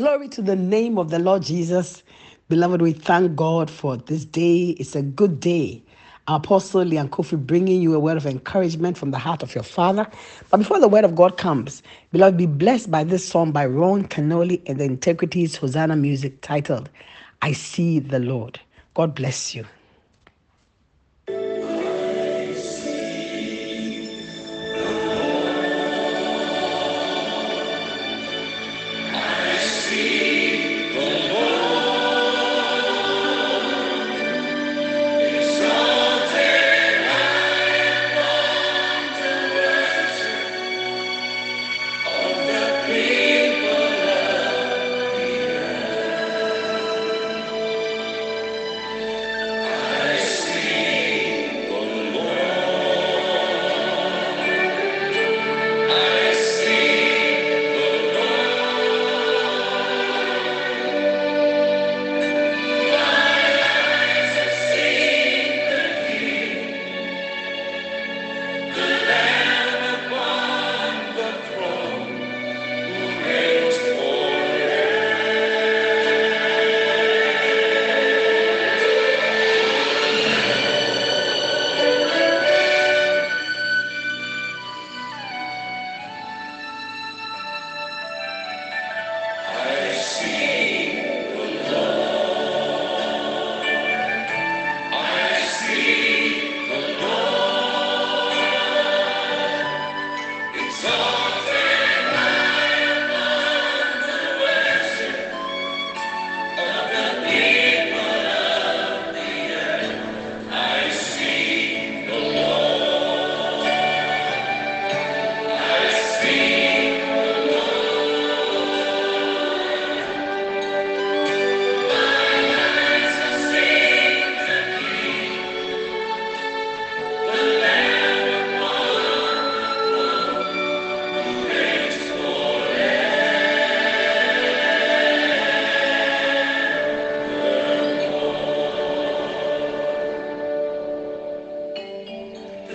Glory to the name of the Lord Jesus. Beloved, we thank God for this day. It's a good day. Apostle Leon Kofi bringing you a word of encouragement from the heart of your Father. But before the word of God comes, beloved, be blessed by this song by Ron Kenoly and the Integrity's Hosanna music titled, I See the Lord. God bless you.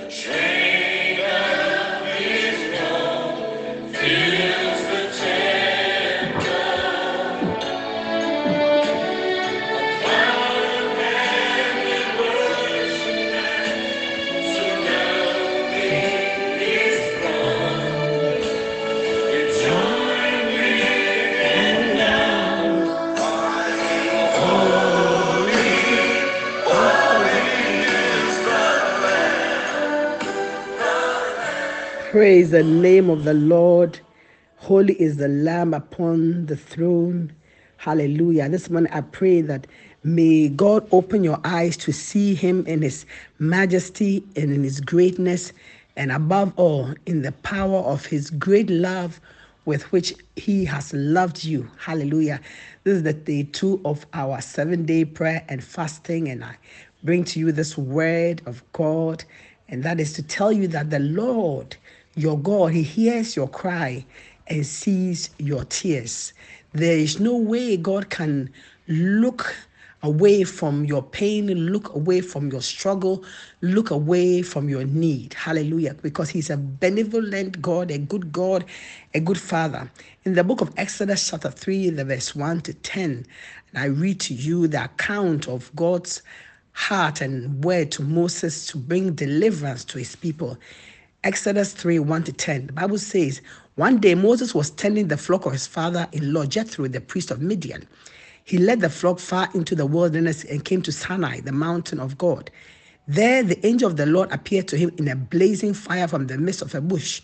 change. Praise the name of the Lord. Holy is the Lamb upon the throne. Hallelujah. This morning I pray that may God open your eyes to see him in his majesty and in his greatness, and above all, in the power of his great love with which he has loved you. Hallelujah. This is the day two of our seven day prayer and fasting, and I bring to you this word of God, and that is to tell you that the Lord your God, He hears your cry and sees your tears. There is no way God can look away from your pain, look away from your struggle, look away from your need. Hallelujah. Because He's a benevolent God, a good God, a good Father. In the book of Exodus, chapter 3, the verse 1 to 10, and I read to you the account of God's heart and word to Moses to bring deliverance to his people. Exodus 3 1 to 10. The Bible says, One day Moses was tending the flock of his father in law Jethro, the priest of Midian. He led the flock far into the wilderness and came to Sinai, the mountain of God. There the angel of the Lord appeared to him in a blazing fire from the midst of a bush.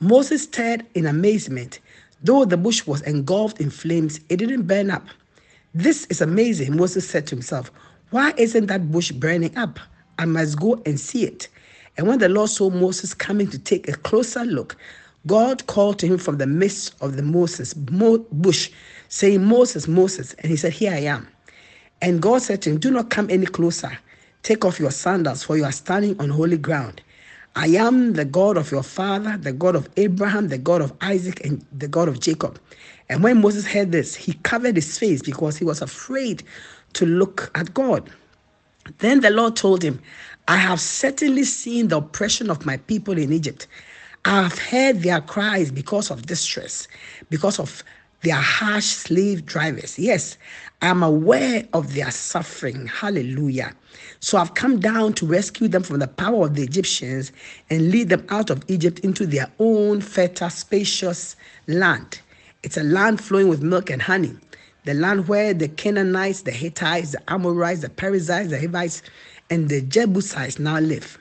Moses stared in amazement. Though the bush was engulfed in flames, it didn't burn up. This is amazing, Moses said to himself. Why isn't that bush burning up? I must go and see it. And when the Lord saw Moses coming to take a closer look, God called to him from the midst of the Moses bush, saying, Moses, Moses. And he said, Here I am. And God said to him, Do not come any closer. Take off your sandals, for you are standing on holy ground. I am the God of your father, the God of Abraham, the God of Isaac, and the God of Jacob. And when Moses heard this, he covered his face because he was afraid to look at God. Then the Lord told him, I have certainly seen the oppression of my people in Egypt. I have heard their cries because of distress, because of their harsh slave drivers. Yes, I'm aware of their suffering. Hallelujah. So I've come down to rescue them from the power of the Egyptians and lead them out of Egypt into their own fertile, spacious land. It's a land flowing with milk and honey. The land where the Canaanites, the Hittites, the Amorites, the Perizzites, the Hivites, and the Jebusites now live.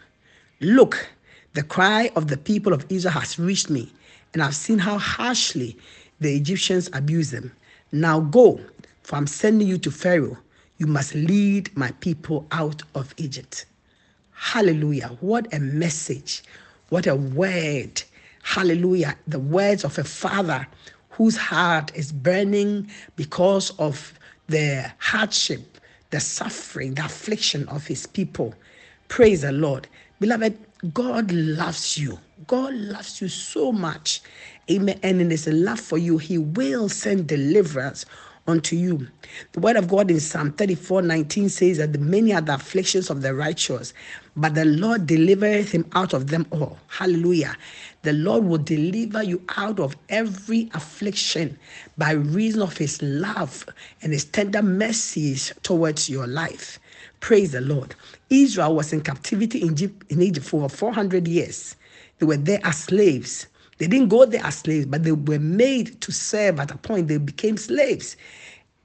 Look, the cry of the people of Israel has reached me, and I've seen how harshly the Egyptians abuse them. Now go, for I'm sending you to Pharaoh. You must lead my people out of Egypt. Hallelujah. What a message. What a word. Hallelujah. The words of a father whose heart is burning because of the hardship, the suffering, the affliction of his people. Praise the Lord. Beloved, God loves you. God loves you so much. Amen. And in his love for you, he will send deliverance unto you. The word of God in Psalm 34 19 says that the many are the afflictions of the righteous, but the Lord delivereth him out of them all. Hallelujah. The Lord will deliver you out of every affliction by reason of his love and his tender mercies towards your life. Praise the Lord. Israel was in captivity in Egypt, in Egypt for 400 years. They were there as slaves. They didn't go there as slaves, but they were made to serve at a point. They became slaves.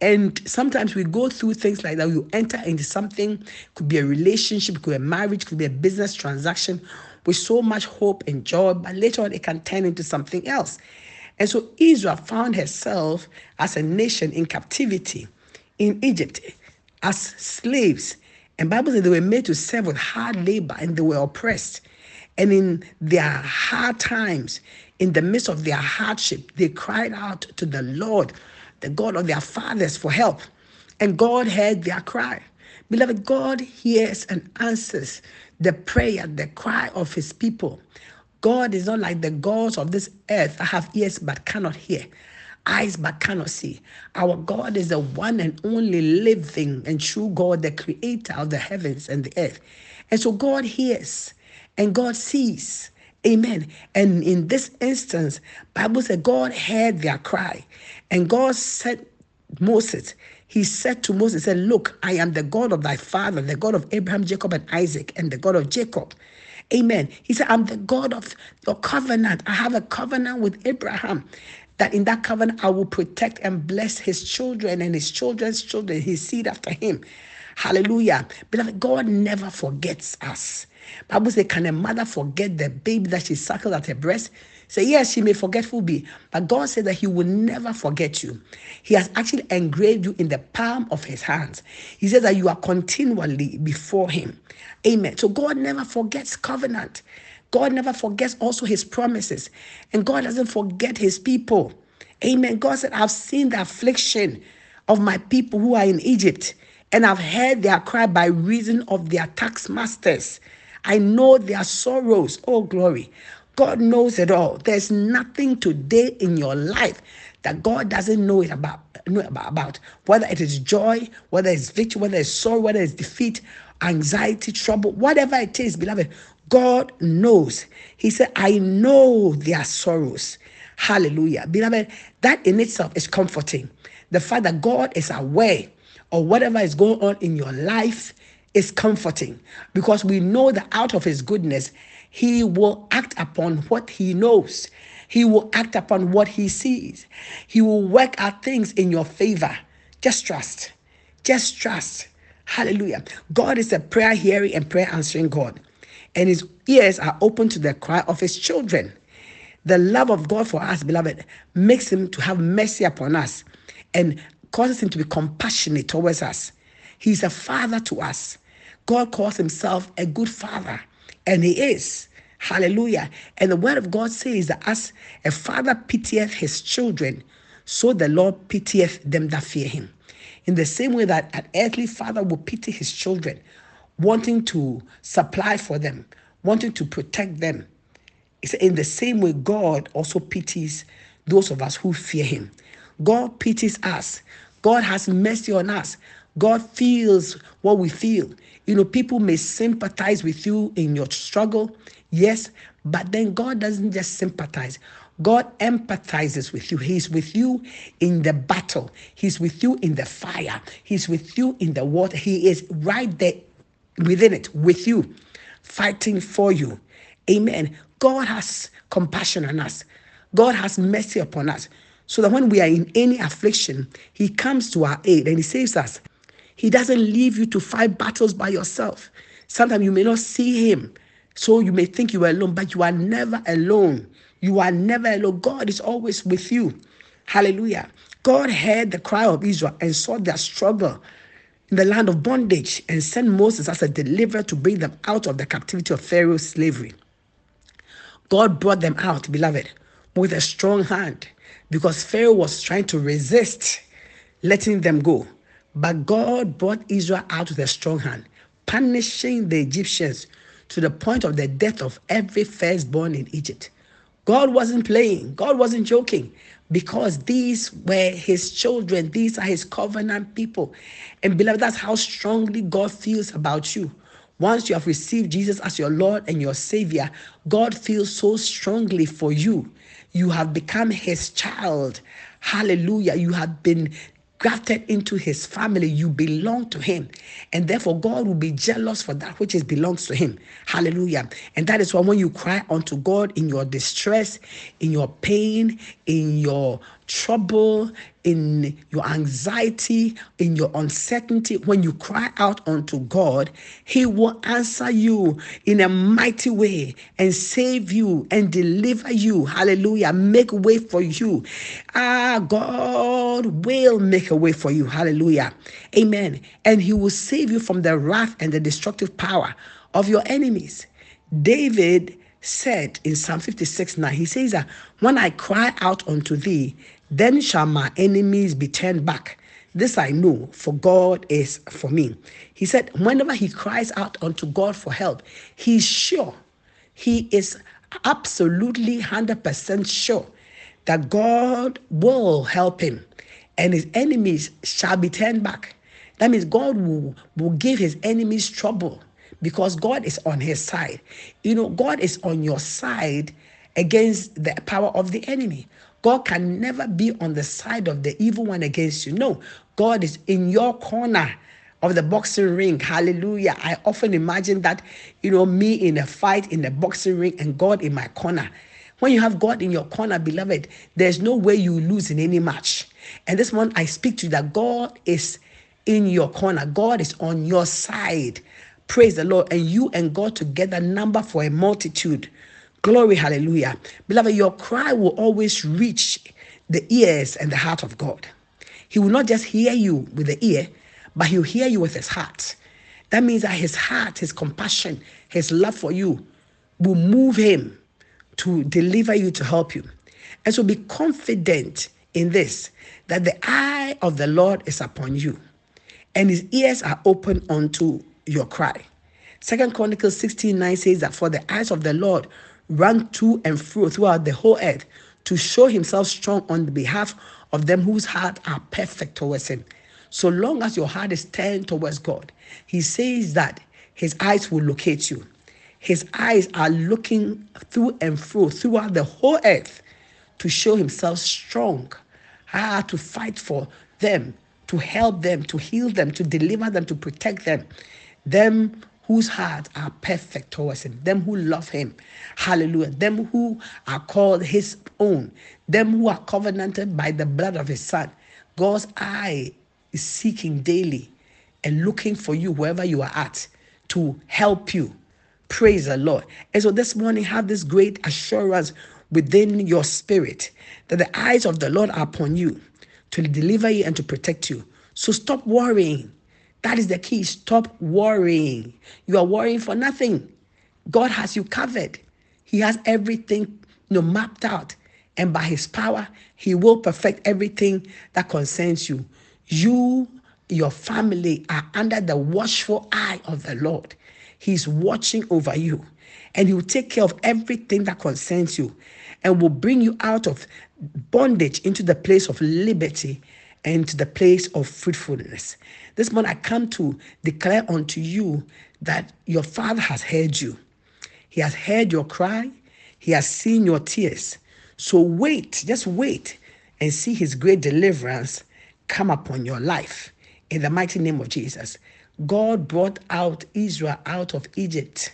And sometimes we go through things like that. You enter into something, could be a relationship, could be a marriage, could be a business transaction with so much hope and joy, but later on it can turn into something else. And so Israel found herself as a nation in captivity in Egypt as slaves. And Bible says they were made to serve with hard labor and they were oppressed. And in their hard times, in the midst of their hardship, they cried out to the Lord, the God of their fathers, for help. And God heard their cry. Beloved, God hears and answers the prayer, the cry of his people. God is not like the gods of this earth that have ears but cannot hear, eyes but cannot see. Our God is the one and only living and true God, the creator of the heavens and the earth. And so God hears and God sees. Amen. And in this instance, Bible said God heard their cry. And God said Moses, he said to Moses, said, Look, I am the God of thy father, the God of Abraham, Jacob, and Isaac, and the God of Jacob. Amen. He said, I'm the God of your covenant. I have a covenant with Abraham that in that covenant I will protect and bless his children and his children's children, his seed after him. Hallelujah. Beloved, God never forgets us. Bible says, Can a mother forget the baby that she suckled at her breast? Say, yes, she may forgetful be, but God said that He will never forget you. He has actually engraved you in the palm of His hands. He says that you are continually before Him. Amen. So God never forgets covenant. God never forgets also his promises. And God doesn't forget his people. Amen. God said, I've seen the affliction of my people who are in Egypt, and I've heard their cry by reason of their tax masters. I know their sorrows. Oh, glory. God knows it all. There's nothing today in your life that God doesn't know it about, know about, about. Whether it is joy, whether it's victory, whether it's sorrow, whether it's defeat, anxiety, trouble, whatever it is, beloved, God knows. He said, I know their sorrows. Hallelujah. Beloved, that in itself is comforting. The fact that God is aware of whatever is going on in your life is comforting because we know that out of his goodness, he will act upon what he knows. He will act upon what he sees. He will work out things in your favor. Just trust. Just trust. Hallelujah. God is a prayer hearing and prayer answering God and his ears are open to the cry of his children. The love of God for us, beloved, makes him to have mercy upon us and causes him to be compassionate towards us. He's a father to us. God calls himself a good father, and he is. Hallelujah. And the word of God says that as a father pitieth his children, so the Lord pitieth them that fear him. In the same way that an earthly father will pity his children, wanting to supply for them, wanting to protect them. It's in the same way God also pities those of us who fear him. God pities us. God has mercy on us. God feels what we feel. You know, people may sympathize with you in your struggle, yes, but then God doesn't just sympathize. God empathizes with you. He's with you in the battle, He's with you in the fire, He's with you in the water. He is right there within it with you, fighting for you. Amen. God has compassion on us, God has mercy upon us. So that when we are in any affliction, He comes to our aid and He saves us. He doesn't leave you to fight battles by yourself. Sometimes you may not see Him, so you may think you are alone, but you are never alone. You are never alone. God is always with you. Hallelujah. God heard the cry of Israel and saw their struggle in the land of bondage and sent Moses as a deliverer to bring them out of the captivity of Pharaoh's slavery. God brought them out, beloved, with a strong hand because Pharaoh was trying to resist letting them go. But God brought Israel out with a strong hand, punishing the Egyptians to the point of the death of every firstborn in Egypt. God wasn't playing, God wasn't joking because these were his children, these are his covenant people. And beloved, that's how strongly God feels about you. Once you have received Jesus as your Lord and your Savior, God feels so strongly for you. You have become his child. Hallelujah. You have been grafted into his family. You belong to him. And therefore, God will be jealous for that which is belongs to him. Hallelujah. And that is why when you cry unto God in your distress, in your pain, in your trouble, in your anxiety, in your uncertainty, when you cry out unto God, He will answer you in a mighty way and save you and deliver you. Hallelujah. Make way for you. Ah, God will make a way for you. Hallelujah. Amen. And He will save you from the wrath and the destructive power of your enemies. David said in Psalm 56 9, he says that when I cry out unto thee, then shall my enemies be turned back. This I know, for God is for me. He said, whenever he cries out unto God for help, he's sure, he is absolutely 100% sure that God will help him and his enemies shall be turned back. That means God will, will give his enemies trouble because God is on his side. You know, God is on your side against the power of the enemy. God can never be on the side of the evil one against you. No, God is in your corner of the boxing ring. Hallelujah. I often imagine that, you know, me in a fight in the boxing ring and God in my corner. When you have God in your corner, beloved, there's no way you lose in any match. And this one, I speak to you that God is in your corner, God is on your side. Praise the Lord. And you and God together number for a multitude. Glory, hallelujah. Beloved, your cry will always reach the ears and the heart of God. He will not just hear you with the ear, but he'll hear you with his heart. That means that his heart, his compassion, his love for you will move him to deliver you, to help you. And so be confident in this that the eye of the Lord is upon you and his ears are open unto your cry. Second Chronicles 16 9 says that for the eyes of the Lord run to and fro throughout the whole earth to show himself strong on behalf of them whose hearts are perfect towards him. So long as your heart is turned towards God, he says that his eyes will locate you. His eyes are looking through and fro throughout the whole earth to show himself strong, ah, to fight for them, to help them, to heal them, to deliver them, to protect them. Them whose hearts are perfect towards him, them who love him. Hallelujah. Them who are called his own, them who are covenanted by the blood of his son. God's eye is seeking daily and looking for you wherever you are at to help you. Praise the Lord. And so this morning, have this great assurance within your spirit that the eyes of the Lord are upon you to deliver you and to protect you. So stop worrying. That is the key. Stop worrying. You are worrying for nothing. God has you covered. He has everything you know, mapped out. And by his power, he will perfect everything that concerns you. You, your family are under the watchful eye of the Lord. He's watching over you. And he will take care of everything that concerns you and will bring you out of bondage into the place of liberty and to the place of fruitfulness. This morning I come to declare unto you that your Father has heard you. He has heard your cry, He has seen your tears. So wait, just wait and see his great deliverance come upon your life in the mighty name of Jesus. God brought out Israel out of Egypt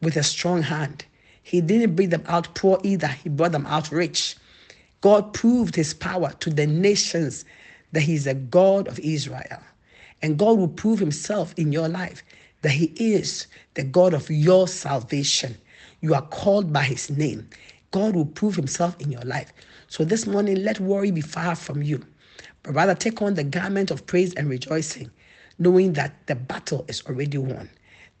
with a strong hand. He didn't bring them out poor either, He brought them out rich. God proved His power to the nations that He's a God of Israel. And God will prove Himself in your life that He is the God of your salvation. You are called by His name. God will prove Himself in your life. So this morning, let worry be far from you, but rather take on the garment of praise and rejoicing, knowing that the battle is already won.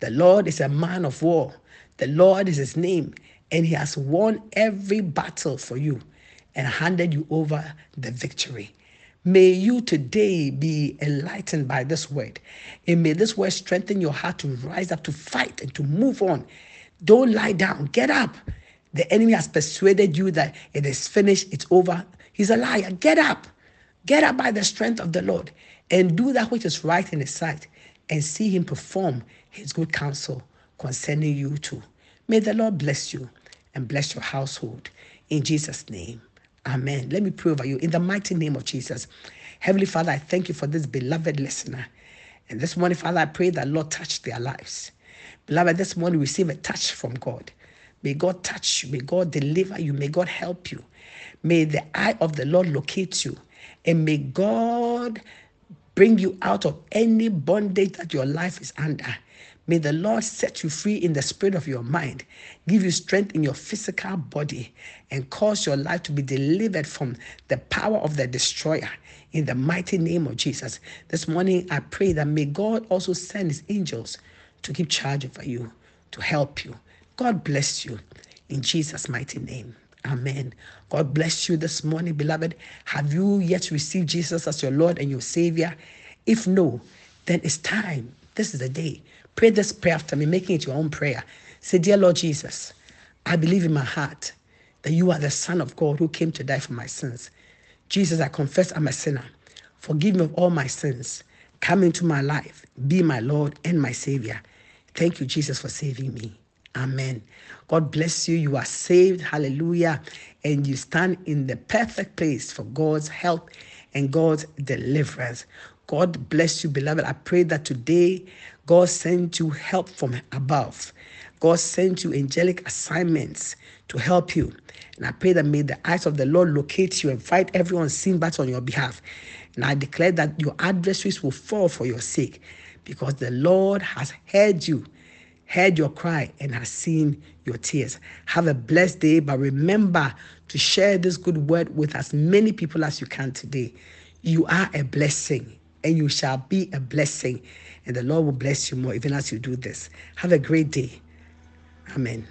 The Lord is a man of war. The Lord is his name, and he has won every battle for you and handed you over the victory. May you today be enlightened by this word. And may this word strengthen your heart to rise up, to fight, and to move on. Don't lie down. Get up. The enemy has persuaded you that it is finished, it's over. He's a liar. Get up. Get up by the strength of the Lord and do that which is right in his sight and see him perform his good counsel concerning you too. May the Lord bless you and bless your household. In Jesus' name. Amen. Let me pray over you in the mighty name of Jesus. Heavenly Father, I thank you for this beloved listener. And this morning, Father, I pray that Lord touch their lives. Beloved, this morning receive a touch from God. May God touch you. May God deliver you. May God help you. May the eye of the Lord locate you. And may God bring you out of any bondage that your life is under. May the Lord set you free in the spirit of your mind, give you strength in your physical body, and cause your life to be delivered from the power of the destroyer in the mighty name of Jesus. This morning, I pray that may God also send his angels to keep charge over you, to help you. God bless you in Jesus' mighty name. Amen. God bless you this morning, beloved. Have you yet received Jesus as your Lord and your Savior? If no, then it's time. This is the day Pray this prayer after me, making it your own prayer. Say, Dear Lord Jesus, I believe in my heart that you are the Son of God who came to die for my sins. Jesus, I confess I'm a sinner. Forgive me of all my sins. Come into my life. Be my Lord and my Savior. Thank you, Jesus, for saving me. Amen. God bless you. You are saved. Hallelujah. And you stand in the perfect place for God's help and God's deliverance. God bless you, beloved. I pray that today God sent you help from above. God sent you angelic assignments to help you. And I pray that may the eyes of the Lord locate you and fight every unseen battle on your behalf. And I declare that your adversaries will fall for your sake because the Lord has heard you, heard your cry, and has seen your tears. Have a blessed day, but remember to share this good word with as many people as you can today. You are a blessing and you shall be a blessing. And the Lord will bless you more even as you do this. Have a great day. Amen.